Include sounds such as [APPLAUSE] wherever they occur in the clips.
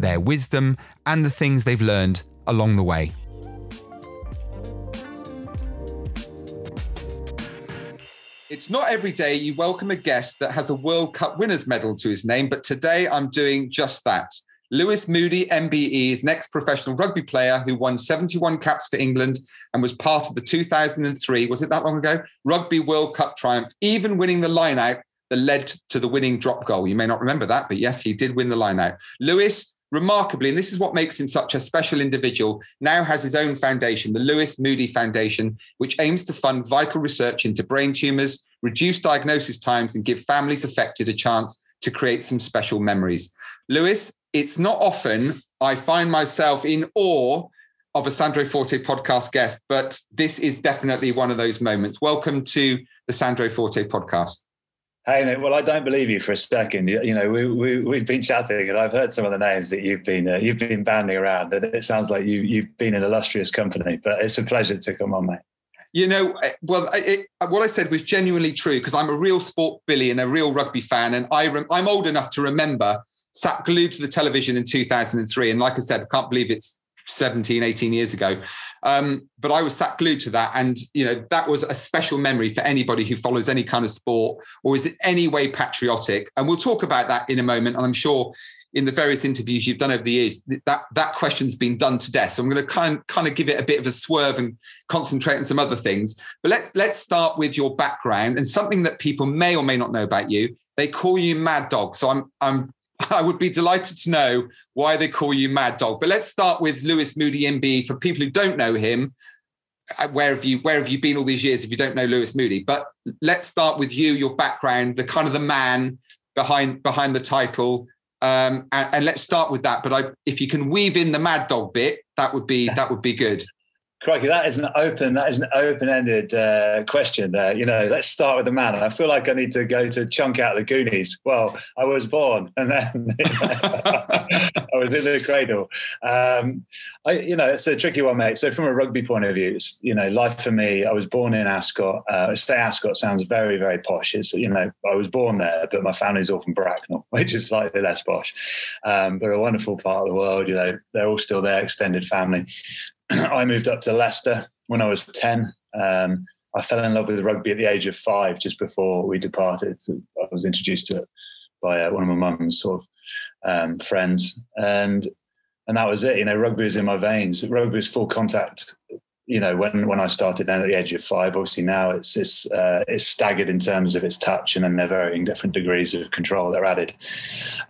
their wisdom, and the things they've learned along the way. It's not every day you welcome a guest that has a World Cup winners medal to his name, but today I'm doing just that. Lewis Moody, MBE, is next professional rugby player who won 71 caps for England and was part of the 2003, was it that long ago, Rugby World Cup triumph, even winning the line out that led to the winning drop goal. You may not remember that, but yes, he did win the line out. Lewis remarkably, and this is what makes him such a special individual, now has his own foundation, the Lewis Moody Foundation, which aims to fund vital research into brain tumors, reduce diagnosis times, and give families affected a chance to create some special memories. Lewis, it's not often I find myself in awe of a Sandro Forte podcast guest, but this is definitely one of those moments. Welcome to the Sandro Forte podcast. Hey, well, I don't believe you for a second. You, you know, we, we, we've been chatting, and I've heard some of the names that you've been uh, you've been banding around, and it sounds like you you've been an illustrious company. But it's a pleasure to come on, mate. You know, eh, well, it, what I said was genuinely true because I'm a real sport billy and a real rugby fan, and I rem- I'm old enough to remember sat glued to the television in 2003, and like I said, I can't believe it's 17, 18 years ago. Um, but I was sat glued to that. And, you know, that was a special memory for anybody who follows any kind of sport or is in any way patriotic. And we'll talk about that in a moment. And I'm sure in the various interviews you've done over the years, that, that question's been done to death. So I'm going to kind, kind of give it a bit of a swerve and concentrate on some other things. But let's let's start with your background and something that people may or may not know about you. They call you Mad Dog. So I'm I'm [LAUGHS] I would be delighted to know why they call you Mad Dog. But let's start with Lewis Moody MBE. For people who don't know him, uh, where have you where have you been all these years if you don't know Lewis Moody? But let's start with you, your background, the kind of the man behind behind the title. Um, and, and, let's start with that. But I, if you can weave in the Mad Dog bit, that would be that would be good. Crikey, that is an open that is an open-ended uh, question. There, you know, let's start with the man. I feel like I need to go to chunk out the Goonies. Well, I was born, and then [LAUGHS] I was in the cradle. Um, I, you know, it's a tricky one, mate. So, from a rugby point of view, it's, you know, life for me. I was born in Ascot. Uh, say Ascot sounds very, very posh. It's you know, I was born there, but my family's all from Bracknell, [LAUGHS] which is slightly less posh. Um, but a wonderful part of the world. You know, they're all still there, extended family. [CLEARS THROAT] I moved up to Leicester when I was 10. Um, I fell in love with rugby at the age of five, just before we departed. So I was introduced to it by uh, one of my mum's sort of um, friends, and and that was it. You know, rugby was in my veins. Rugby was full contact. You know, when when I started down at the age of five, obviously now it's it's uh, it's staggered in terms of its touch, and then they're varying different degrees of control that are added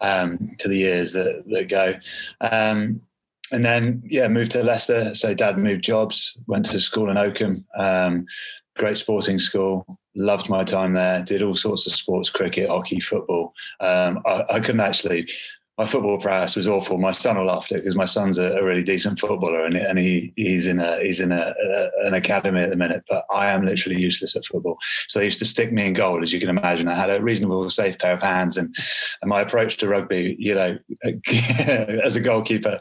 um, to the years that that go. Um, and then yeah, moved to Leicester. So dad moved jobs, went to school in Oakham, um, great sporting school. Loved my time there. Did all sorts of sports: cricket, hockey, football. Um, I, I, couldn't actually my football prowess was awful. My son will laugh at it because my son's a, a, really decent footballer and, and he he's in a he's in a, a, an academy at the minute. But I am literally useless at football. So they used to stick me in goal, as you can imagine. I had a reasonable, safe pair of hands, and, and my approach to rugby, you know, [LAUGHS] as a goalkeeper,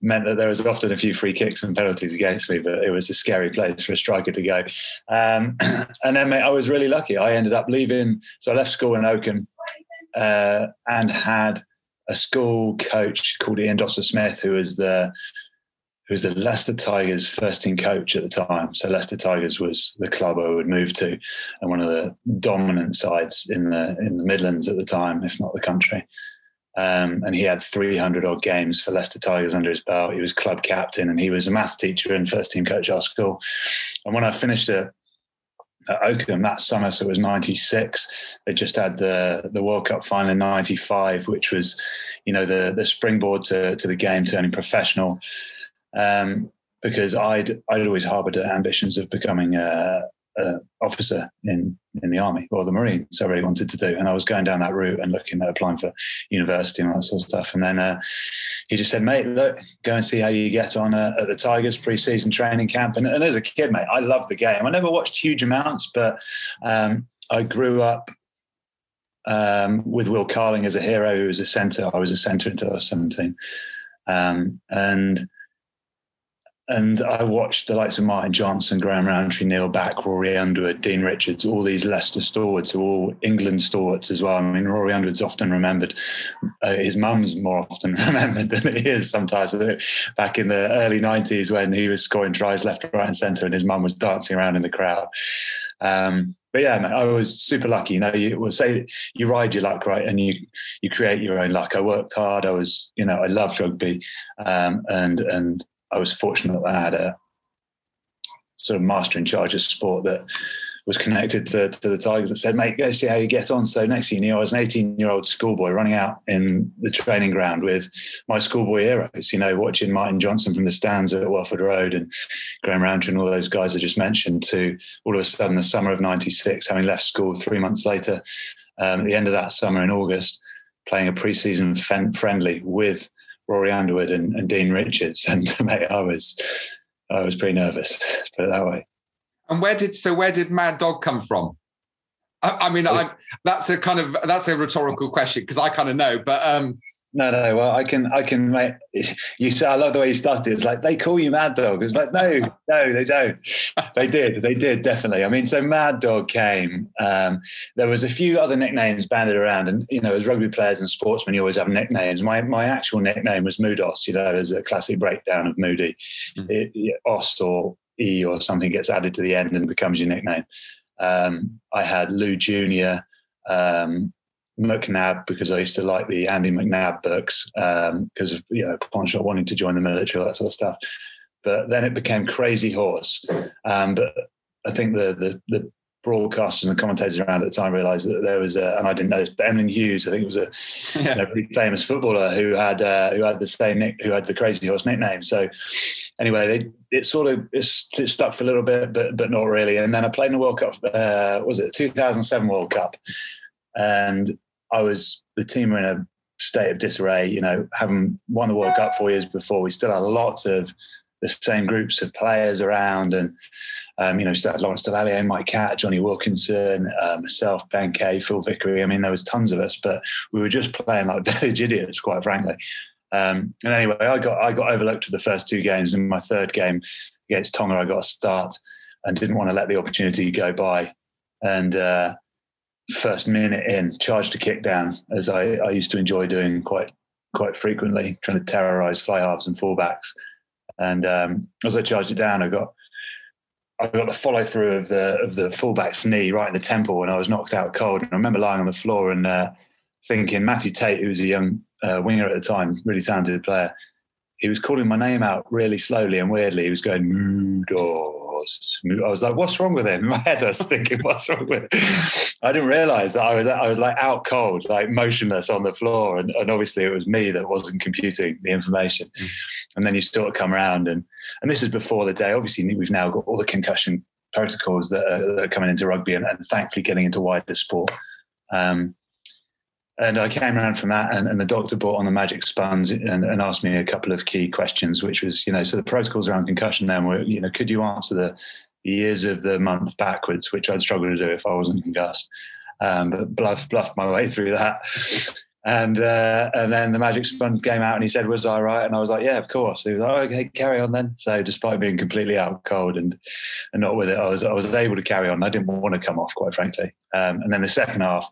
meant that there was often a few free kicks and penalties against me. But it was a scary place for a striker to go. Um, [CLEARS THROAT] and then mate, I was really lucky. I ended up leaving. So I left school in Oakham uh, and had a school coach called Ian Dosser Smith, who was the who was the Leicester Tigers first team coach at the time. So Leicester Tigers was the club I would move to, and one of the dominant sides in the in the Midlands at the time, if not the country. Um, and he had 300 odd games for Leicester Tigers under his belt. He was club captain, and he was a maths teacher and first team coach at our school. And when I finished it, at Oakham that summer, so it was '96. They just had the the World Cup final in '95, which was, you know, the the springboard to to the game turning professional. Um, because I'd I'd always harboured ambitions of becoming a, uh, officer in in the army or the Marines. I really wanted to do, and I was going down that route and looking at applying for university and all that sort of stuff. And then uh, he just said, "Mate, look, go and see how you get on uh, at the Tigers pre-season training camp." And, and, as a kid, mate, I loved the game. I never watched huge amounts, but um, I grew up. Um, with Will Carling as a hero, who was a centre. I was a centre until I was 17. Um, and and I watched the likes of Martin Johnson, Graham Rowntree, Neil Back, Rory Underwood, Dean Richards, all these Leicester stalwarts, all England stalwarts as well. I mean, Rory Underwood's often remembered, uh, his mum's more often [LAUGHS] remembered than he is sometimes. Back in the early 90s when he was scoring tries left, right, and centre, and his mum was dancing around in the crowd. Um, but yeah, man, I was super lucky. You know, you say you ride your luck, right? And you you create your own luck. I worked hard. I was, you know, I loved rugby, um, and and I was fortunate that I had a sort of master in charge of sport that was connected to, to the Tigers that said, mate, go see how you get on. So next thing you know, I was an 18 year old schoolboy running out in the training ground with my schoolboy heroes, you know, watching Martin Johnson from the stands at Welford Road and Graham Rowntree and all those guys I just mentioned to all of a sudden the summer of 96, having left school three months later, um, at the end of that summer in August, playing a preseason friendly with Rory Underwood and, and Dean Richards, and [LAUGHS] mate, I was I was pretty nervous. [LAUGHS] Put it that way. And where did so where did Mad Dog come from? I, I mean, I, that's a kind of that's a rhetorical question because I kind of know, but um, no, no. Well, I can, I can make [LAUGHS] you. Say, I love the way you started. It's like they call you Mad Dog. It's like no, no, they don't. [LAUGHS] They did, they did definitely. I mean, so Mad Dog came. Um, there was a few other nicknames banded around, and you know, as rugby players and sportsmen, you always have nicknames. My my actual nickname was Moodos. You know, as a classic breakdown of Moody. Mm-hmm. It, it, Ost or E or something gets added to the end and becomes your nickname. Um, I had Lou Junior. Um, McNab because I used to like the Andy McNab books because um, of you know Ponchot wanting to join the military, all that sort of stuff. But then it became Crazy Horse. Um, but I think the, the, the broadcasters and the commentators around at the time realised that there was a, and I didn't know this, but Emlyn Hughes, I think it was a [LAUGHS] yeah. you know, really famous footballer who had uh, who had the same nick, who had the Crazy Horse nickname. So anyway, they, it sort of it stuck for a little bit, but but not really. And then I played in the World Cup. Uh, was it 2007 World Cup? And I was the team were in a state of disarray. You know, having won the World Cup four years before, we still had lots of the same groups of players around, and um, you know, still had Lawrence Dallaglio, Mike Catt, Jonny Wilkinson, uh, myself, Ben Kay, Phil Vickery. I mean, there was tons of us, but we were just playing like [LAUGHS] village idiots, quite frankly. Um, and anyway, I got I got overlooked for the first two games. In my third game against Tonga, I got a start and didn't want to let the opportunity go by. And uh, first minute in, charged to kick down, as I, I used to enjoy doing quite quite frequently, trying to terrorise fly halves and fullbacks. And um, as I charged it down, I got I got the follow through of the of the fullback's knee right in the temple, and I was knocked out cold. And I remember lying on the floor and uh, thinking Matthew Tate, who was a young uh, winger at the time, really talented player, he was calling my name out really slowly and weirdly. He was going Moodos. I was like, "What's wrong with him?" In my head, I was thinking, "What's wrong with?" Him? I didn't realize that I was I was like out cold, like motionless on the floor, and, and obviously it was me that wasn't computing the information. Mm. And then you sort of come around, and and this is before the day. Obviously, we've now got all the concussion protocols that are, that are coming into rugby, and, and, thankfully getting into wider sport. Um, and I came around from that, and, and the doctor brought on the magic sponge and, and, asked me a couple of key questions, which was, you know, so the protocols around concussion then were, you know, could you answer the years of the month backwards, which I'd struggle to do if I wasn't concussed. Um, but bluff, bluffed my way through that. And uh, and then the magic sponge came out, and he said, "Was I right?" And I was like, "Yeah, of course." He was like, "Okay, carry on then." So, despite being completely out cold and and not with it, I was I was able to carry on. I didn't want to come off, quite frankly. Um, and then the second half,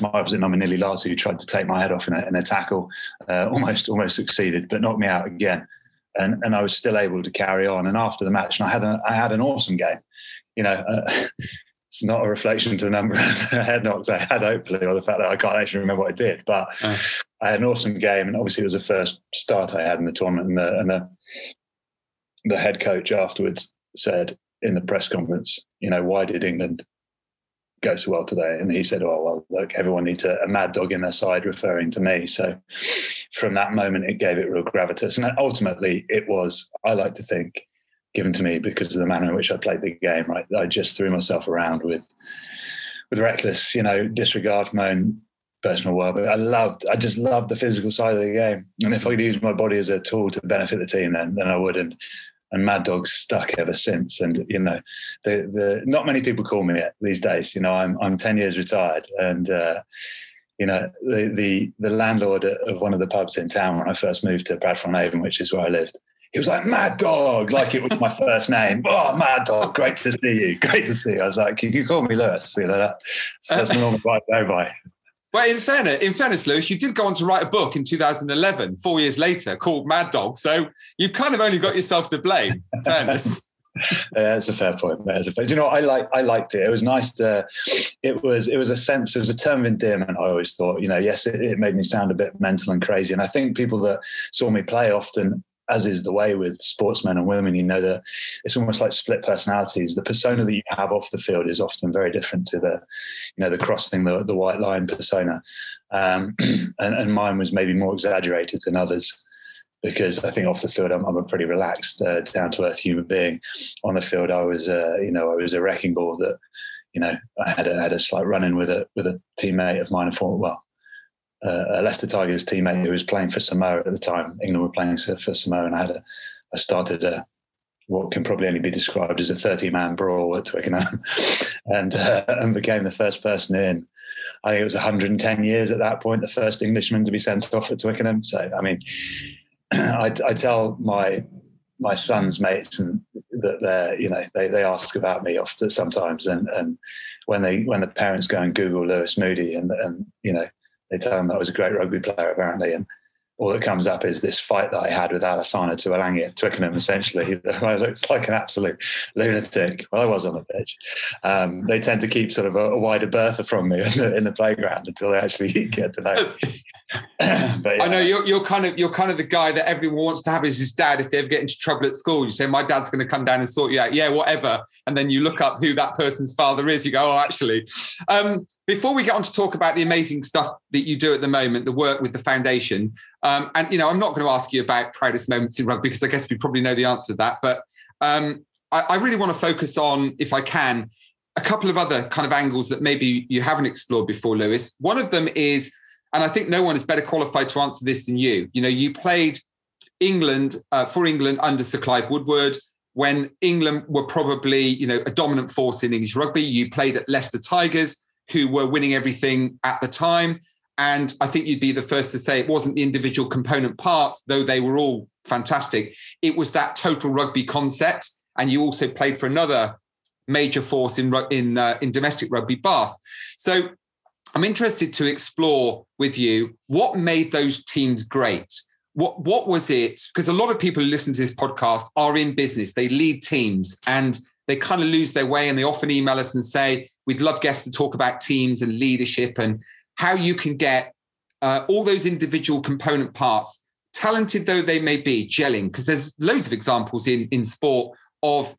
my opposite number, Nili Latu, who tried to take my head off in a, in a tackle, uh, [LAUGHS] almost almost succeeded, but knocked me out again. And, and I was still able to carry on. And after the match, and I had a, I had an awesome game. You know, uh, [LAUGHS] it's not a reflection to the number [LAUGHS] of head knocks I had, hopefully, or the fact that I can't actually remember what I did. But uh. I had an awesome game, and obviously it was the first start I had in the tournament. And the, and the, the head coach afterwards said in the press conference, you know, why did England go so well today? And he said, Oh, well, look, everyone needs a, a, mad dog in their side, referring to me. So from that moment, it gave it real gravitas. And ultimately, it was, I like to think, given to me because of the manner in which I played the game. Right, I just threw myself around with with reckless, you know, disregard for my own personal well. But I loved, I just loved the physical side of the game. And if I could use my body as a tool to benefit the team, then then I would. And and Mad Dog's stuck ever since. And you know, the the not many people call me it these days. You know, I'm I'm ten years retired, and uh, you know, the the the landlord of one of the pubs in town when I first moved to Bradford-on-Avon, which is where I lived. He was like, Mad Dog, like it was my first name. [LAUGHS] Oh, Mad Dog, great to see you. Great to see you. I was like, Can you call me Lewis? You know, that, that's [LAUGHS] normal right go by. Well, in fairness, in fairness, Lewis, you did go on to write a book in 2011, four years later, called Mad Dog. So you've kind of only got yourself to blame. fairness. [LAUGHS] yeah, it's a fair point. It's a you know, I like I liked it. It was nice to. It was it was a sense. It was a term of endearment. I always thought, you know, yes, it, it made me sound a bit mental and crazy. And I think people that saw me play often as is the way with sportsmen and women, you know that it's almost like split personalities. The persona that you have off the field is often very different to the, you know, the crossing the, the white line persona. Um, [CLEARS THROAT] and, and, mine was maybe more exaggerated than others because I think off the field I'm, I'm a pretty relaxed, uh, down to earth human being. On the field, I was, uh, you know, I was a wrecking ball that, you know, I had a, had a slight run in with a with a teammate of mine, and thought, well, uh, a Leicester Tigers teammate who was playing for Samoa at the time. England were playing for Samoa, and I had a, I started a what can probably only be described as a 30 man brawl at Twickenham [LAUGHS] and, uh, and became the first person in. I think it was 110 years at that point, the first Englishman to be sent off at Twickenham. So, I mean, [CLEARS THROAT] I, I tell my my son's mates and that they're you know they, they ask about me often sometimes and and when they when the parents go and Google Lewis Moody and and you know they tell him that was a great rugby player apparently, and all that comes up is this fight that I had with Alesana Tuilagi at Twickenham. Essentially, [LAUGHS] I looked like an absolute lunatic. Well, I was on the pitch. Um, they tend to keep sort of a, a wider berth from me [LAUGHS] in the, in the, playground until they actually [LAUGHS] get to know. [CLEARS THROAT] but, yeah. I know you're, you're kind of you're kind of the guy that everyone wants to have as his dad. If they ever get into trouble at school, you say, "My dad's going to come down and sort you out." Yeah, whatever. And then you look up who that person's father is. You go, "Oh, actually." Um, before we get on to talk about the amazing stuff that you do at the moment, the work with the foundation, um, and you know, I'm not going to ask you about proudest moments in rugby because I guess we probably know the answer to that. But um, I, I really want to focus on, if I can, a couple of other kind of angles that maybe you haven't explored before, Lewis. One of them is and I think no one is better qualified to answer this than you. You know, you played England uh, for England under Sir Clive Woodward when England were probably, you know, a dominant force in English rugby. You played at Leicester Tigers, who were winning everything at the time. And I think you'd be the first to say it wasn't the individual component parts, though they were all fantastic. It was that total rugby concept. And you also played for another major force in in uh, in domestic rugby, Bath. So I'm interested to explore with you what made those teams great. What what was it? Because a lot of people who listen to this podcast are in business. They lead teams and they kind of lose their way and they often email us and say, we'd love guests to talk about teams and leadership and how you can get uh, all those individual component parts, talented though they may be, gelling. Because there's loads of examples in, in sport of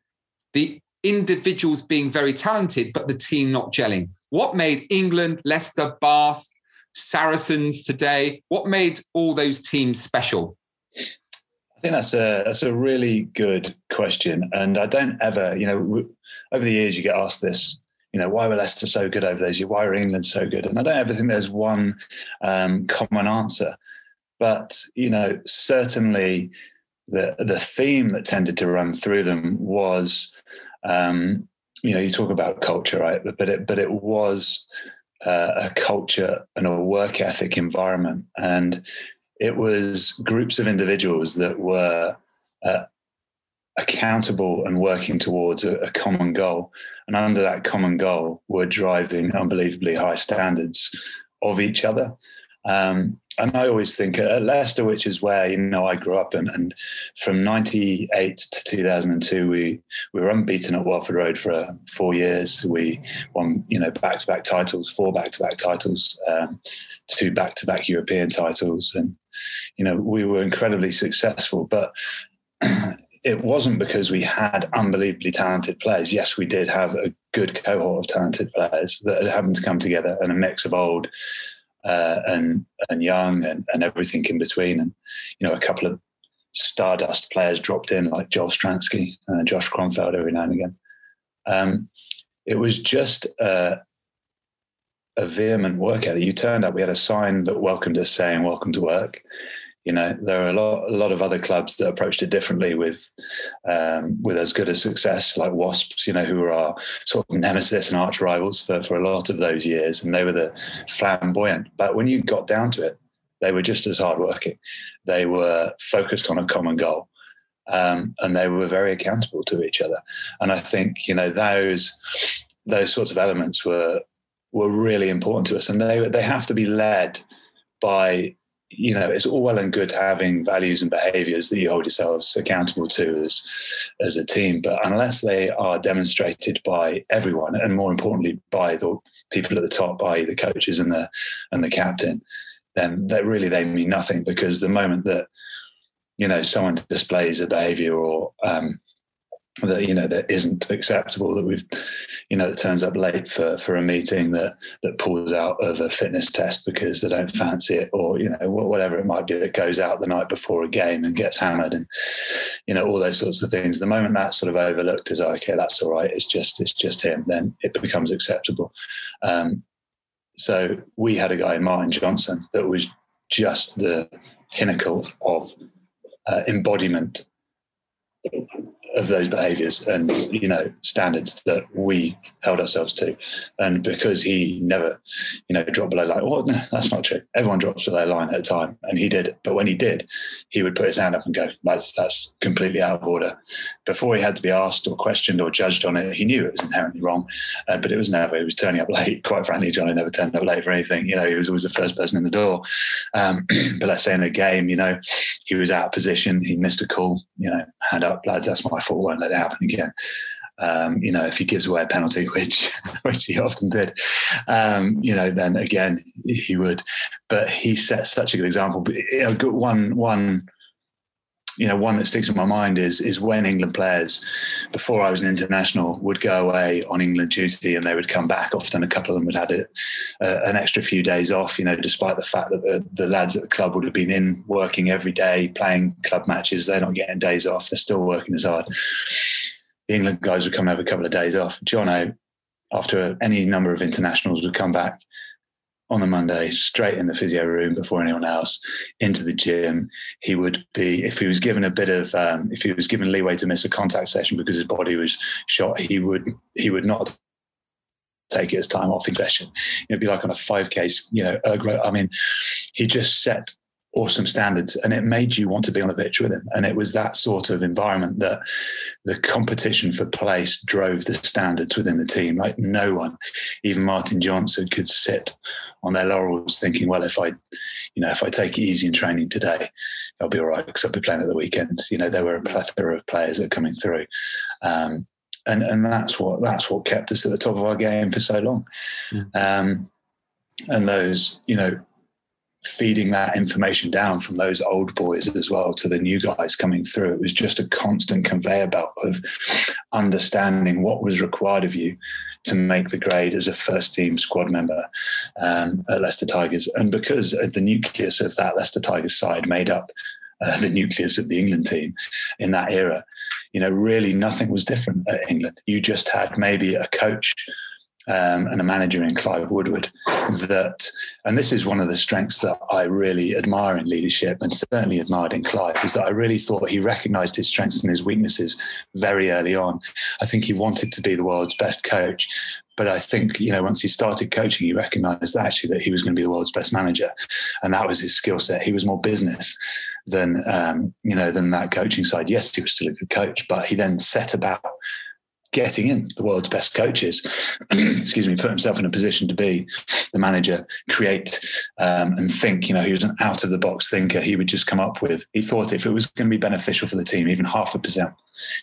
the individuals being very talented, but the team not gelling. What made England, Leicester, Bath, Saracens today? What made all those teams special? I think that's a that's a really good question, and I don't ever, you know, over the years you get asked this, you know, why were Leicester so good over those years? Why were England so good? And I don't ever think there's one um, common answer, but you know, certainly the the theme that tended to run through them was um, you know, you talk about culture, right? But it, but it was uh, a culture and a work ethic environment, and it was groups of individuals that were uh, accountable and working towards a, a, common goal. And under that common goal, were driving unbelievably high standards of each other. Um, and I always think at Leicester, which is where you know I grew up, and, and from '98 to 2002, we we were unbeaten at Welford Road for uh, four years. We won you know back to back titles, four back to back titles, um, two back to back European titles, and you know we were incredibly successful. But [CLEARS THROAT] it wasn't because we had unbelievably talented players. Yes, we did have a good cohort of talented players that happened to come together, and a mix of old uh, and and young and, and everything in between. And you know, a couple of stardust players dropped in like Joel Stransky and Josh Kronfeld every now and again. Um, it was just a, a vehement work ethic. You turned up, we had a sign that welcomed us saying, Welcome to work. You know, there are a lot, a lot of other clubs that approached it differently with, um, with as good a success, like Wasps. You know, who were our sort of nemesis and arch rivals for for a lot of those years, and they were the flamboyant. But when you got down to it, they were just as hardworking. They were focused on a common goal, um, and they were very accountable to each other. And I think you know those those sorts of elements were were really important to us, and they they have to be led by you know it's all well and good having values and behaviors that you hold yourselves accountable to as as a team but unless they are demonstrated by everyone and more importantly by the people at the top by the coaches and the and the captain then that really they mean nothing because the moment that you know someone displays a behavior or um, that you know that isn't acceptable that we've you know that turns up late for for a meeting that that pulls out of a fitness test because they don't fancy it or you know whatever it might be that goes out the night before a game and gets hammered and you know all those sorts of things. The moment that's sort of overlooked is okay that's all right. It's just it's just him then it becomes acceptable. Um, so we had a guy Martin Johnson that was just the pinnacle of uh, embodiment of those behaviors and you know standards that we held ourselves to. And because he never you know dropped below line well no, that's not true. Everyone drops below their line at a time and he did. But when he did he would put his hand up and go that's that's completely out of order. Before he had to be asked or questioned or judged on it he knew it was inherently wrong uh, but it was never. He was turning up [LAUGHS] late quite frankly Johnny never turned up late for anything. You know he was always the first person in the door. Um, [CLEARS THROAT] but let's say in a game you know he was out of position he missed a call you know hand up lads that's my won't let it happen again. Um, you know, if he gives away a penalty, [LAUGHS] which which he often did, um, you know, then again he would. But he set such a good example. But, one one you know, one that sticks in my mind is is when England players, before I was an international, would go away on England duty and they would come back. Often, a couple of them would have had uh, an extra few days off. You know, despite the fact that the, the lads at the club would have been in working every day, playing club matches, they're not getting days off. They're still working as hard. The England guys would come and have a couple of days off. Jono, after any number of internationals, would come back on the Monday, straight in the physio room before anyone else, into the gym. He would be, if he was given a bit of, um, if he was given leeway to miss a contact session because his body was shot, he would he would not take it as time off in session. It'd be like on a five case, you know, ergo. I mean, he just set awesome standards and it made you want to be on the pitch with him. And it was that sort of environment that the competition for place drove the standards within the team. Like no one, even Martin Johnson, could sit on their laurels thinking, well, if I, you know, if I take it easy in training today, I'll be all right because I'll be playing at the weekend. You know, there were a plethora of players that are coming through. Um, and, and that's what that's what kept us at the top of our game for so long. Mm. Um, and those, you know, feeding that information down from those old boys as well to the new guys coming through. It was just a constant conveyor belt of understanding what was required of you to make the grade as a first team squad member um, at Leicester Tigers. And because the nucleus of that Leicester Tigers side made up uh, the nucleus of the England team in that era, you know, really nothing was different at England. You just had maybe a coach um, and a manager in Clive Woodward that, and this is one of the strengths that I really admire in leadership and certainly admired in Clive, is that I really thought he recognized his strengths and his weaknesses very early on. I think he wanted to be the world's best coach. But I think, you know, once he started coaching, he recognized that actually that he was going to be the world's best manager. And that was his skill set. He was more business than, um, you know, than that coaching side. Yes, he was still a good coach, but he then set about getting in the world's best coaches, [CLEARS THROAT] excuse me, put himself in a position to be the manager, create um, and think. You know, he was an out of the box thinker. He would just come up with, he thought if it was going to be beneficial for the team, even half a percent,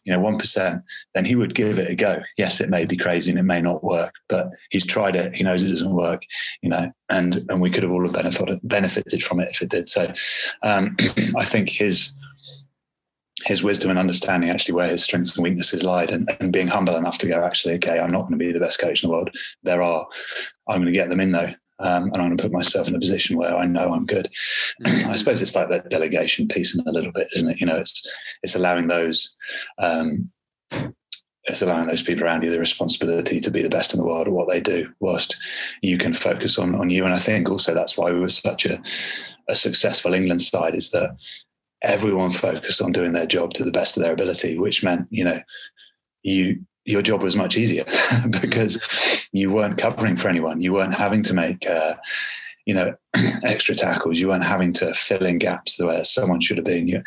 you know, 1%, then he would give it a go. Yes, it may be crazy and it may not work, but he's tried it. He knows it doesn't work, you know, and, and we could have all benefited, benefited from it if it did. So um, [CLEARS THROAT] I think his, his wisdom and understanding actually where his strengths and weaknesses lied and, and being humble enough to go actually okay i'm not going to be the best coach in the world there are i'm going to get them in though Um, and I'm going to put myself in a position where I know I'm good. Mm-hmm. [CLEARS THROAT] I suppose it's like that delegation piece in a little bit, isn't it? You know, it's it's allowing those um, it's allowing those people around you the responsibility to be the best in the world at what they do, whilst you can focus on on you. And I think also that's why we were such a, a successful England side is that everyone focused on doing their job to the best of their ability, which meant you know you your job was much easier [LAUGHS] because you weren't covering for anyone. You weren't having to make, uh, you know, [CLEARS THROAT] extra tackles. You weren't having to fill in gaps where someone should have been. You,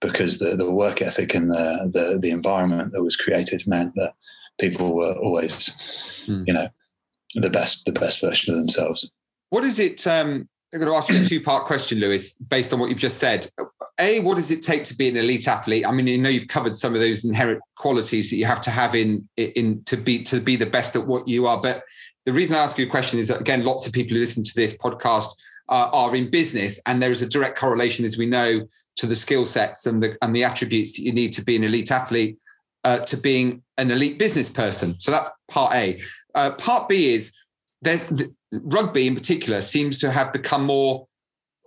because the the work ethic and the the the environment that was created meant that people were always, mm. you know, the best the best version of themselves. What is it? Um, I'm going to ask you a two part question, Lewis, based on what you've just said. A, what does it take to be an elite athlete? I mean, you know, you've covered some of those inherent qualities that you have to have in in to be to be the best at what you are. But the reason I ask you a question is that again, lots of people who listen to this podcast uh, are in business, and there is a direct correlation, as we know, to the skill sets and the and the attributes that you need to be an elite athlete uh, to being an elite business person. So that's part A. Uh, part B is there's the, rugby in particular seems to have become more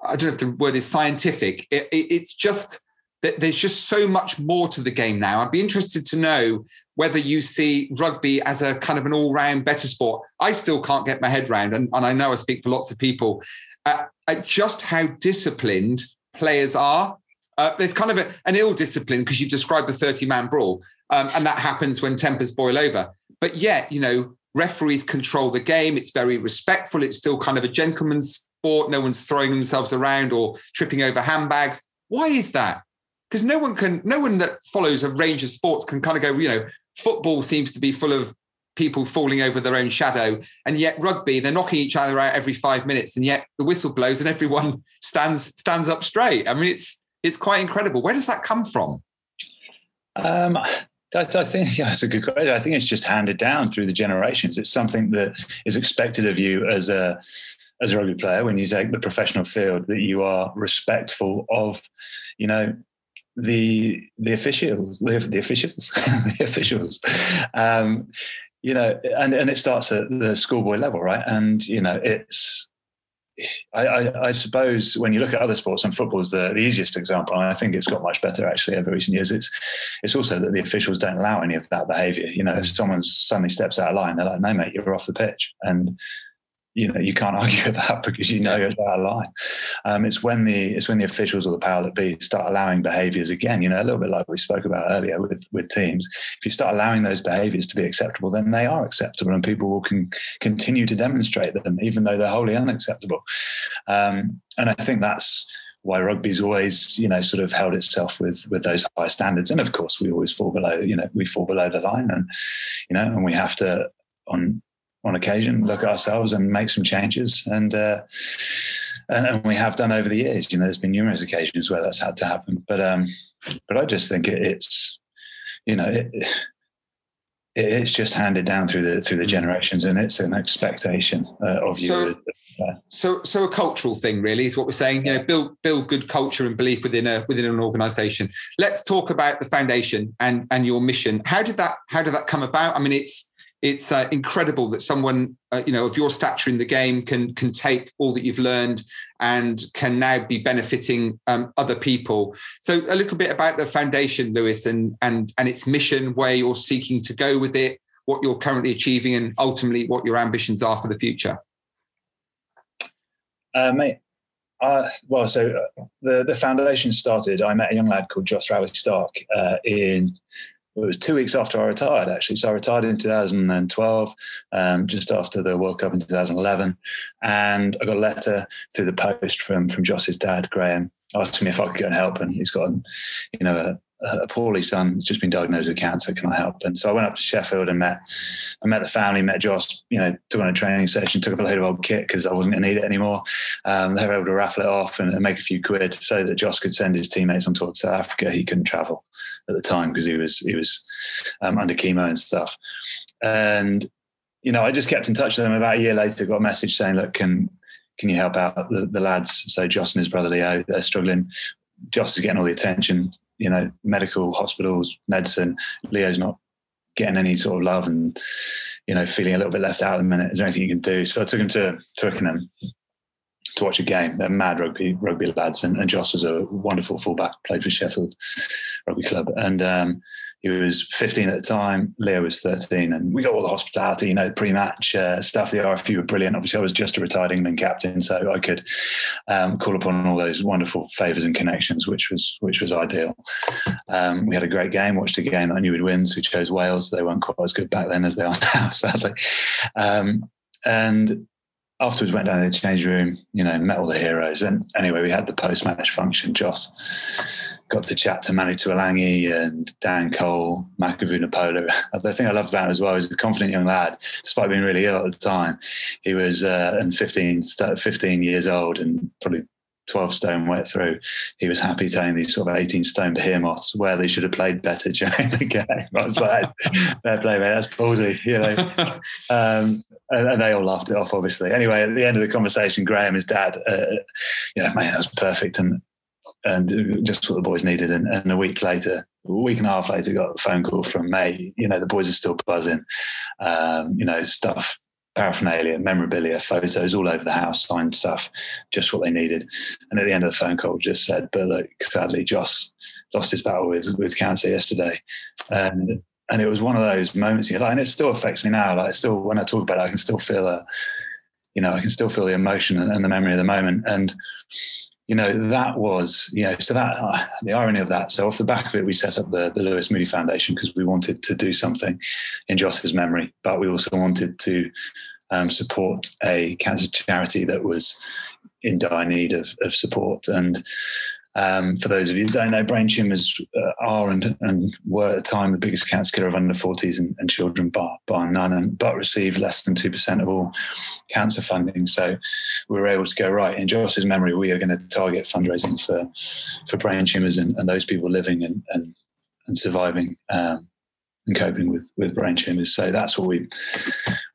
i don't know if the word is scientific. It, it, it's just that there's just so much more to the game now. I'd be interested to know whether you see rugby as a kind of an all-round better sport. I still can't get my head around and, and i know i speak for lots of people uh, at just how disciplined players are. Uh, there's kind of a, an ill discipline because you described the 30 man brawl um, and that happens when tempers boil over. But yet you know referees control the game. It's very respectful. It's still kind of a gentleman's sport. No one's throwing themselves around or tripping over handbags. Why is that? Because no one can, no one that follows a range of sports can kind of go, you know, football seems to be full of people falling over their own shadow. And yet rugby, they're knocking each other out every five minutes. And yet the whistle blows and everyone [LAUGHS] stands stands up straight. I mean, it's it's quite incredible. Where does that come from? Um, I, I think [LAUGHS] yeah, that's a good question. I think it's just handed down through the generations. It's something that is expected of you as a as a rugby player when you take the professional field that you are respectful of, you know, the the officials, the, the officials, [LAUGHS] the officials. Um, you know, and, and it starts at the schoolboy level, right? And you know, it's I, I, I, suppose when you look at other sports, and football is the, the easiest example, and I think it's got much better actually over recent years. It's it's also that the officials don't allow any of that behaviour. You know, if mm. someone suddenly steps out of line, they're like, "No, mate, you're off the pitch," and you know you can't [LAUGHS] argue with that because you know you're out of line. Um, it's when the it's when the officials or the power that be start allowing behaviours again. You know, a little bit like we spoke about earlier with with teams. If you start allowing those behaviours to be acceptable, then they are acceptable, and people will can continue to demonstrate them, even though they're wholly unacceptable. Um, and I think that's why rugby's always, you know, sort of held itself with with those high standards. And of course, we always fall below, you know, we fall below the line, and you know, and we have to on on occasion look at ourselves and make some changes. And uh, and, and, we have done over the years. You know there's been numerous occasions where that's had to happen. But um but i just think it, it's you know it, it, it's just handed down through the through the generations and it's an expectation uh, of you. So, so so a cultural thing really is what we're saying. You know build build good culture and belief within a within an organization. Let's talk about the foundation and and your mission. How did that how did that come about? I mean it's it's uh, incredible that someone uh, you know of your stature in the game can can take all that you've learned and can now be benefiting um, other people so a little bit about the foundation lewis and and and its mission where you're seeking to go with it what you're currently achieving and ultimately what your ambitions are for the future uh, mate uh, well, so uh, the the foundation started. I met a young lad called Joss Rowley Stark uh, in it was two weeks after I retired, actually. So I retired in 2012, um, just after the World Cup in 2011. And I got a letter through the post from, from Joss's dad, Graham, asking me if I could go and help. And he's got, you know, a, a poorly son, who's just been diagnosed with cancer. Can I help? And so I went up to Sheffield and met, I met the family, met Joss, you know, took on a training session, took up a load of old kit because I wasn't going to need it anymore. Um, they were able to raffle it off and, and make a few quid so that Joss could send his teammates on tour to South Africa. He couldn't travel at the time because he was he was um, under chemo and stuff. And you know, I just kept in touch with them. About a year later, got a message saying, "Look, can can you help out the, the lads?" So Joss and his brother Leo, they're struggling. Joss is getting all the attention. You know, medical, hospitals, medicine. Leo's not getting any sort of love and you know feeling a little bit left out at the minute. Is there anything you can do? So I took him to Twickenham to watch a game. They're mad rugby rugby lads, and, and Joss was a wonderful fullback, played for Sheffield Rugby Club, and um, he was 15 at the time. Leo was 13, and we got all the hospitality, you know, pre-match uh, stuff. The RFU were brilliant. Obviously, I was just a retired England captain, so I could um, call upon all those wonderful favours and connections, which was which was ideal. Um, we had a great game. Watched a game that I knew would win. So we chose Wales. They weren't quite as good back then as they are [LAUGHS] now, sadly. Um, and afterwards went down to the change room, you know, met all the heroes. And anyway, we had the post-match function. Joss got to chat to Manu Tuilagi and Dan Cole, Mako Vunipola. [LAUGHS] The thing I loved about him as well, was a confident young lad, despite being really ill at the time. He was uh, and 15, 15 years old and probably 12 stone wet through. He was happy telling these sort of 18 stone behemoths where they should have played better [LAUGHS] during the game. I was like, [LAUGHS] fair play, mate, that's ballsy, you know. [LAUGHS] um, and, and, they all laughed it off, obviously. Anyway, at the end of the conversation, Graham, his dad, uh, you know, man, that was perfect. And and just what the boys needed. And, and, a week later, a week and a half later, got a phone call from May. You know, the boys are still buzzing. Um, you know, stuff, paraphernalia, memorabilia, photos all over the house, signed stuff, just what they needed. And at the end of the phone call, just said, "But look, sadly, Joss lost his battle with with cancer yesterday." And and it was one of those moments, you like, and it still affects me now. Like, still, when I talk about it, I can still feel a, you know, I can still feel the emotion and, and the memory of the moment. And you know, that was, you know, so that uh, the irony of that. So off the back of it, we set up the, the Lewis Moody Foundation because we wanted to do something in Joss's memory, but we also wanted to um, support a cancer charity that was in dire need of, of support. And um, for those of you that don't know, brain tumours uh, are and, and were at the time the biggest cancer killer of under 40s and, and children, bar, bar none, and, but receive less than 2% of all cancer funding. So we were able to go, right, in Joss's memory, we are going to target fundraising for, for brain tumours and, and those people living and, and, and surviving um, and coping with with brain tumors. So that's what we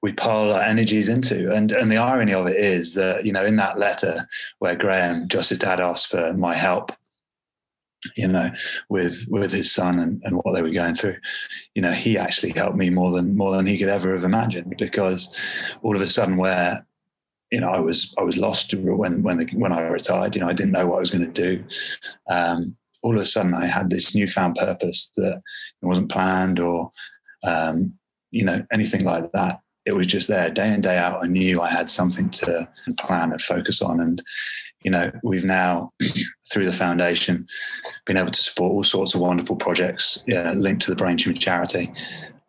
we pile our energies into. And and the irony of it is that you know in that letter where Graham Joss's dad asked for my help, you know, with with his son and, and what they were going through, you know, he actually helped me more than more than he could ever have imagined because all of a sudden where you know I was I was lost when when the, when I retired. You know, I didn't know what I was going to do. Um, all of a sudden I had this newfound purpose that wasn't planned or, um, you know, anything like that. It was just there day in, day out. I knew I had something to plan and focus on. And, you know, we've now, [CLEARS THROAT] through the foundation, been able to support all sorts of wonderful projects linked to the Brain Tumor Charity.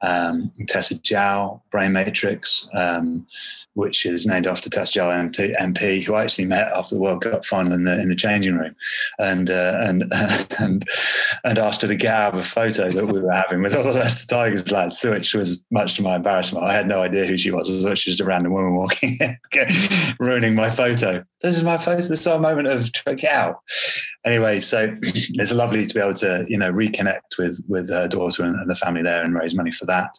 Um, Tessa Jowell, Brain Matrix, um, which is named after Tess MP, who I actually met after the World Cup final in the in the changing room, and uh, and [LAUGHS] and and asked her to get out of a photo that we were having with all the Leicester Tigers lads, which was much to my embarrassment. I had no idea who she was. I thought she was just a random woman walking [LAUGHS] in, ruining my photo. This is my photo. This is our moment of get out. Anyway, so [CLEARS THROAT] it's lovely to be able to you know reconnect with with her daughter and, and the family there and raise money for that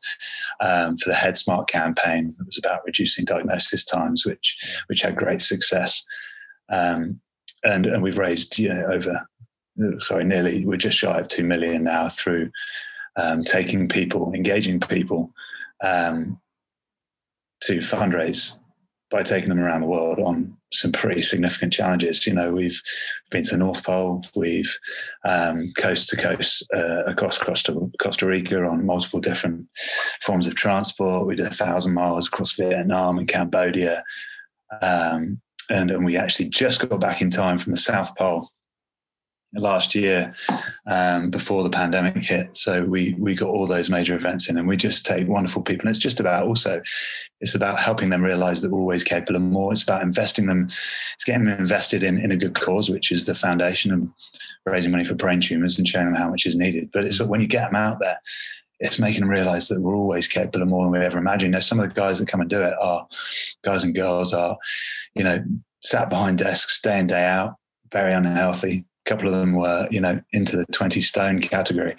um, for the Head Smart campaign. It was about reducing diagnosis diagnosis times, which which had great success. Um, and and we've raised you know over sorry nearly we're just shy of two million now through um, taking people, engaging people um, to fundraise by taking them around the world on some pretty significant challenges. You know, we've been to the North Pole, we've um, coast to coast uh, across Costa, Costa Rica on multiple different forms of transport. We did a thousand miles across Vietnam and Cambodia. Um, and, and we actually just got back in time from the South Pole last year um, before the pandemic hit. So we we got all those major events in, and we just take wonderful people. And it's just about also, it's about helping them realize that we're always capable of more. It's about investing them, it's getting them invested in in a good cause, which is the foundation and raising money for brain tumors and showing them how much is needed. But it's when you get them out there. It's making them realize that we're always capable of more than we ever imagined. Now, some of the guys that come and do it are guys and girls are, you know, sat behind desks day in, day out, very unhealthy, couple of them were, you know, into the 20 stone category.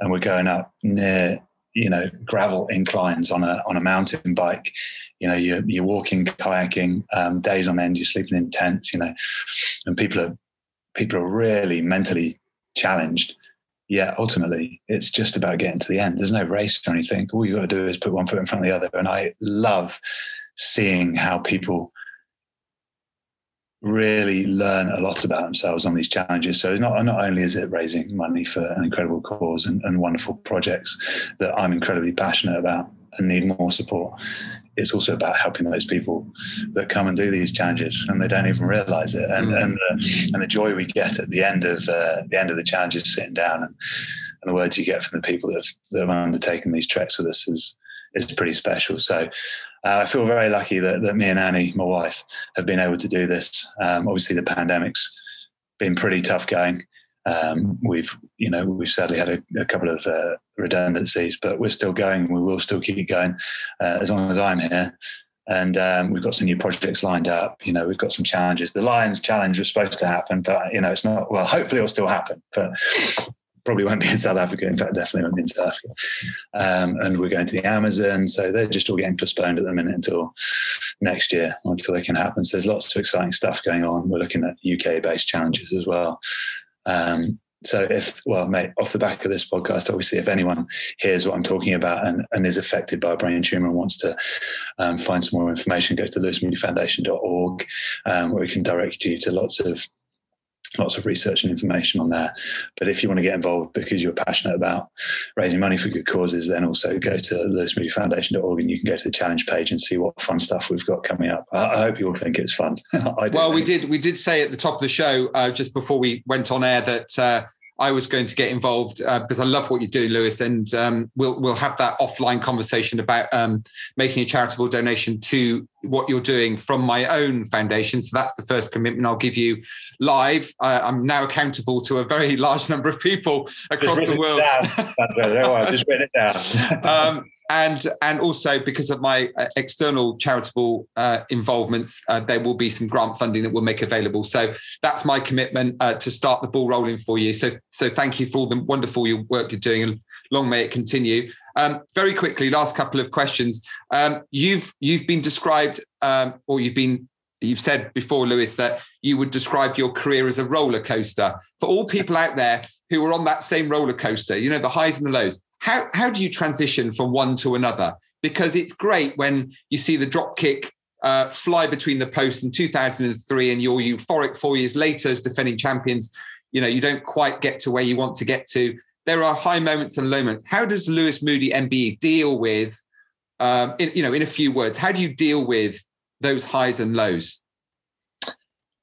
And we're going up near, you know, gravel inclines on a on a mountain bike. You know, you're you're walking, kayaking, um, days on end, you're sleeping in tents, you know, and people are people are really mentally challenged yeah, ultimately, it's just about getting to the end. There's no race or anything. All you got to do is put one foot in front of the other. And I love seeing how people really learn a lot about themselves on these challenges. So not not only is it raising money for an incredible cause and, and wonderful projects that I'm incredibly passionate about and need more support, it's also about helping those people that come and do these challenges and they don't even realize it. And mm. and, the, and the joy we get at the end of uh, the end of the challenges, sitting down and, and the words you get from the people that have, that have undertaken these treks with us is is pretty special. So uh, I feel very lucky that, that me and Annie, my wife, have been able to do this. Um, obviously, the pandemic's been pretty tough going. Um, we've, you know, we've sadly had a, a couple of uh, redundancies, but we're still going. We will still keep going uh, as long as I'm here. And um, we've got some new projects lined up. You know, we've got some challenges. The Lions Challenge was supposed to happen, but you know, it's not. Well, hopefully, it'll still happen. But probably won't be in South Africa. In fact, definitely won't be in South Africa. Um, and we're going to the Amazon. So they're just all getting postponed at the minute until next year, until they can happen. So there's lots of exciting stuff going on. We're looking at UK based challenges as well. Um, so if well mate off the back of this podcast obviously if anyone hears what i'm talking about and, and is affected by a brain tumor and wants to um, find some more information go to lewismoodyfoundation.org um, where we can direct you to lots of lots of research and information on there. But if you want to get involved because you're passionate about raising money for good causes, then also go to lewismoodyfoundation.org and you can go to the challenge page and see what fun stuff we've got coming up. I, I hope you all think it's fun. [LAUGHS] well, we did we did say at the top of the show uh, just before we went on air that uh, I was going to get involved uh, because I love what you do, Lewis, and um, we'll we'll have that offline conversation about um, making a charitable donation to what you're doing from my own foundation. So that's the first commitment I'll give you live. Uh, I'm now accountable to a very [LAUGHS] large number of people across the world. just write it down. [LAUGHS] um, and and also because of my uh, external charitable uh, involvements, uh, there will be some grant funding that we'll make available. So that's my commitment uh, to start the ball rolling for you. So so thank you for all the wonderful work you're doing, and long may it continue. Um, very quickly, last couple of questions. Um, you've you've been described, um, or you've been you've said before, Lewis, that you would describe your career as a roller coaster. For all people out there who are on that same roller coaster, you know the highs and the lows how how do you transition from one to another? Because it's great when you see the drop kick uh, fly between the posts in 2003 and you're euphoric four years later as defending champions. You know, you don't quite get to where you want to get to. There are high moments and low moments. How does Lewis Moody MBE deal with, um, in, you know, in a few words, how do you deal with those highs and lows?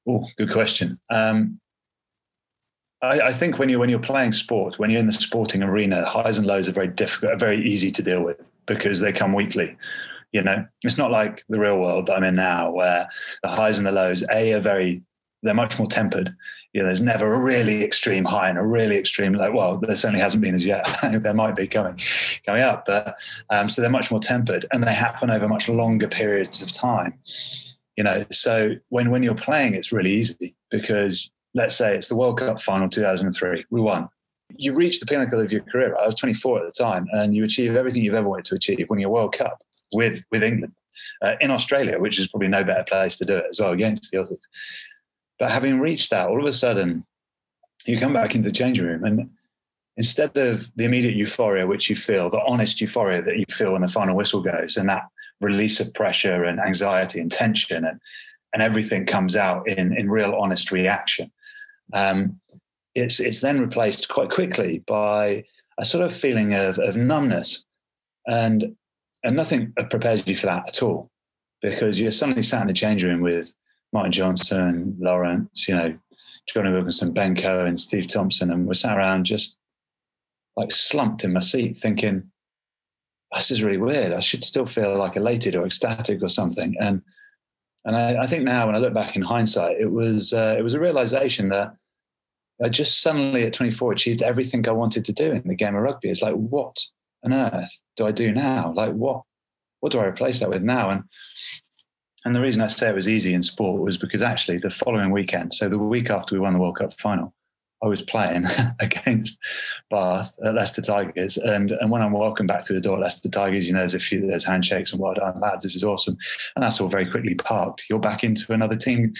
Oh, good question. Um, I, I, think when you when you're playing sport, when you're in the sporting arena, highs and lows are very difficult, are very easy to deal with because they come weekly. You know, it's not like the real world that I'm in now, where the highs and the lows, a are very, they're much more tempered. You know, there's never a really extreme high and a really extreme low. Well, there certainly hasn't been as yet. [LAUGHS] there might be coming, coming up, but um, so they're much more tempered and they happen over much longer periods of time. You know, so when when you're playing, it's really easy because let's say it's the World Cup final 2003. We won. You reach the pinnacle of your career. I was 24 at the time, and you achieve everything you've ever wanted to achieve winning a World Cup with with England uh, in Australia, which is probably no better place to do it as well against the Aussies. But having reached that, all of a sudden, you come back into the changing room, and instead of the immediate euphoria which you feel, the honest euphoria that you feel when the final whistle goes, and that release of pressure and anxiety and tension, and and everything comes out in in real honest reaction um, it's it's then replaced quite quickly by a sort of feeling of, of numbness, and and nothing prepares you for that at all, because you're suddenly sat in the change room with Martin Johnson, Lawrence, you know, Jonny Wilkinson, Ben Cohen, Steve Thompson, and we're sat around just like slumped in my seat, thinking, "This is really weird. I should still feel like elated or ecstatic or something." And and I, I, think now, when I look back in hindsight, it was uh, it was a realization that I just suddenly at 24 achieved everything I wanted to do in the game of rugby. It's like, what on earth do I do now? Like, what what do I replace that with now? And and the reason I say it was easy in sport was because actually the following weekend, so the week after we won the World Cup final, I was playing [LAUGHS] against Bath at Leicester Tigers, and and when I'm walking back through the door at Leicester Tigers, you know, there's a few there's handshakes and well done, lads, this is awesome, and that's all very quickly parked. You're back into another team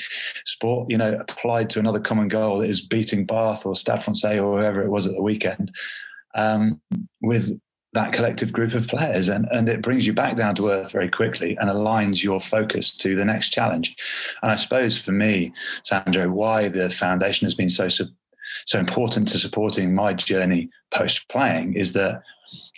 sport, you know, applied to another common goal that is beating Bath or Stade Francais or whoever it was at the weekend, um, with that collective group of players and, and it brings you back down to earth very quickly and aligns your focus to the next challenge. And i suppose for me sandro why the foundation has been so so important to supporting my journey post playing is that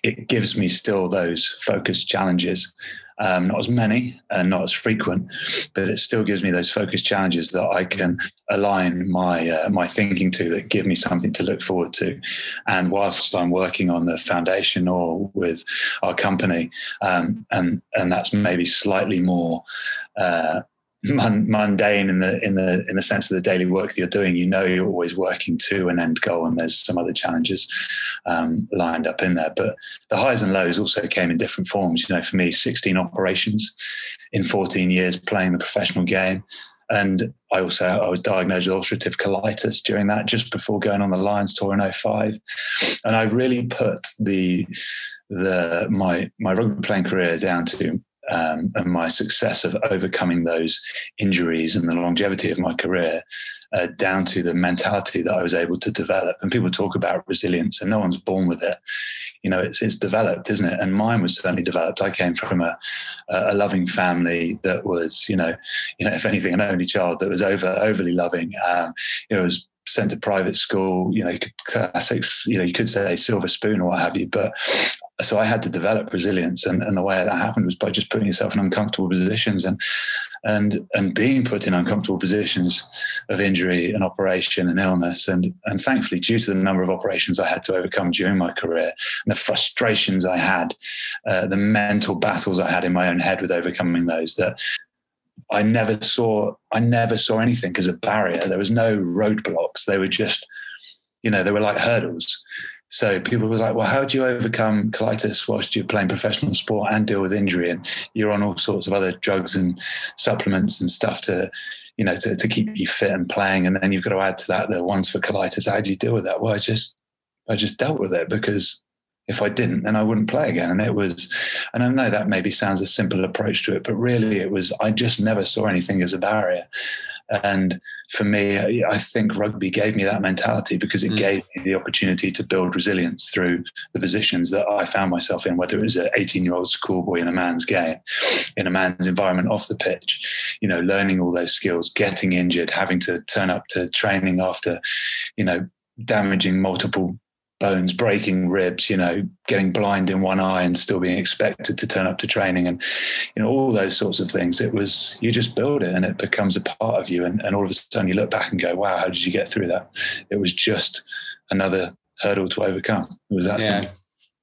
it gives me still those focused challenges. Um, not as many and not as frequent, but it still gives me those focused challenges that I can align my uh, my thinking to that give me something to look forward to. And whilst I'm working on the foundation or with our company, um, and and that's maybe slightly more. Uh, mundane in the in the in the sense of the daily work that you're doing. You know you're always working to an end goal, and there's some other challenges um, lined up in there. But the highs and lows also came in different forms. You know, for me, 16 operations in 14 years playing the professional game. And I also I was diagnosed with ulcerative colitis during that, just before going on the Lions tour in 05. And I really put the the my my rugby playing career down to um, and my success of overcoming those injuries and the longevity of my career uh, down to the mentality that I was able to develop. And people talk about resilience, and no one's born with it. You know, it's it's developed, isn't it? And mine was certainly developed. I came from a a loving family that was, you know, you know, if anything, an only child that was over overly loving. Um, you know, was sent to private school, you know, classics, you know, you could say silver spoon or what have you, but so I had to develop resilience, and, and the way that happened was by just putting yourself in uncomfortable positions and and and being put in uncomfortable positions of injury and operation and illness, and and thankfully, due to the number of operations I had to overcome during my career and the frustrations I had, uh, the mental battles I had in my own head with overcoming those, that I never saw I never saw anything as a barrier. There was no roadblocks. They were just, you know, they were like hurdles so people were like, well, how do you overcome colitis whilst you're playing professional sport and deal with injury? And you're on all sorts of other drugs and supplements and stuff to, you know, to, to keep you fit and playing. And then you've got to add to that the ones for colitis. How do you deal with that? Well, I just, I just dealt with it because if I didn't, then I wouldn't play again. And it was, and I know that maybe sounds a simple approach to it, but really it was, I just never saw anything as a barrier. And for me, I think rugby gave me that mentality because it mm. gave me the opportunity to build resilience through the positions that I found myself in, whether it was an 18 year old schoolboy in a man's game, in a man's environment off the pitch, you know, learning all those skills, getting injured, having to turn up to training after, you know, damaging multiple bones, breaking ribs, you know, getting blind in one eye and still being expected to turn up to training and, you know, all those sorts of things. It was, you just build it and it becomes a part of you. And, and all of a sudden you look back and go, wow, how did you get through that? It was just another hurdle to overcome. It was that yeah. simple.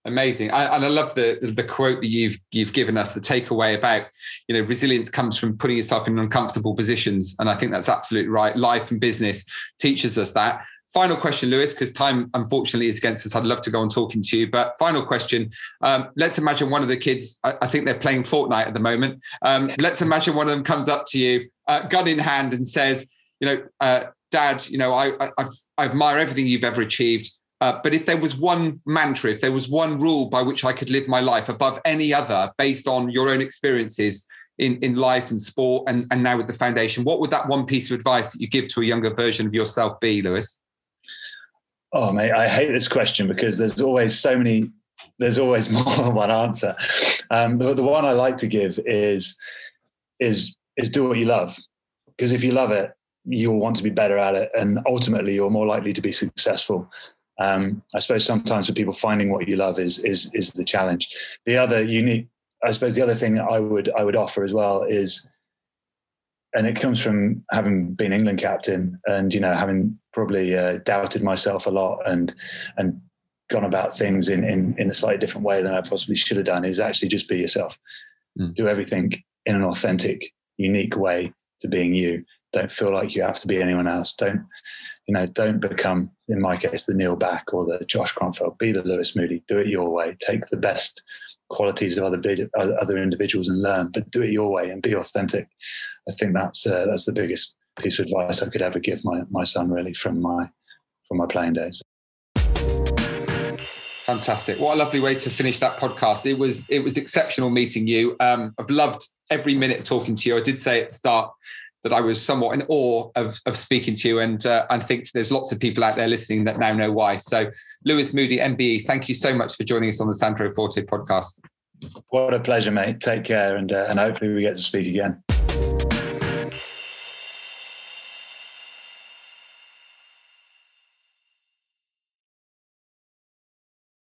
Amazing, I, and I love the the quote that you've you've given us. The takeaway about you know resilience comes from putting yourself in uncomfortable positions, and I think that's absolutely right. Life and business teaches us that final question, Lewis, because time unfortunately is against us. I'd love to go on talking to you, but final question. Um, let's imagine one of the kids, I, I, think they're playing Fortnite at the moment. Um, let's imagine one of them comes up to you, uh, gun in hand, and says, you know, uh, Dad, you know, I, I, I, admire everything you've ever achieved. Uh, but if there was one mantra, if there was one rule by which I could live my life above any other, based on your own experiences in, in life and sport and, and now with the foundation, what would that one piece of advice that you give to a younger version of yourself be, Lewis? Oh, mate, I hate this question because there's always so many. There's always [LAUGHS] more than one answer. Um, the, the one I like to give is is is do what you love because if you love it, you'll want to be better at it, and ultimately, you're more likely to be successful. Um, I suppose sometimes for people, finding what you love is is is the challenge. The other unique, I suppose, the other thing I would I would offer as well is and it comes from having been England captain and you know having probably uh, doubted myself a lot and and gone about things in, in in a slightly different way than I possibly should have done is actually just be yourself. Mm. Do everything in an authentic, unique way to being you. Don't feel like you have to be anyone else. Don't you know? Don't become, in my case, the Neil Back or the Josh Kronfeld. Be the Lewis Moody. Do it your way. Take the best qualities of other other individuals and learn, but do it your way and be authentic. I think that's uh, that's the biggest piece of advice I could ever give my my son, really, from my from my playing days. Fantastic! What a lovely way to finish that podcast. It was it was exceptional meeting you. Um, I've loved every minute talking to you. I did say at the start that I was somewhat in awe of, of speaking to you. And uh, I think there's lots of people out there listening that now know why. So, Lewis Moody, MBE, thank you so much for joining us on the Sandro Forte podcast. What a pleasure, mate. Take care, and uh, and hopefully we get to speak again.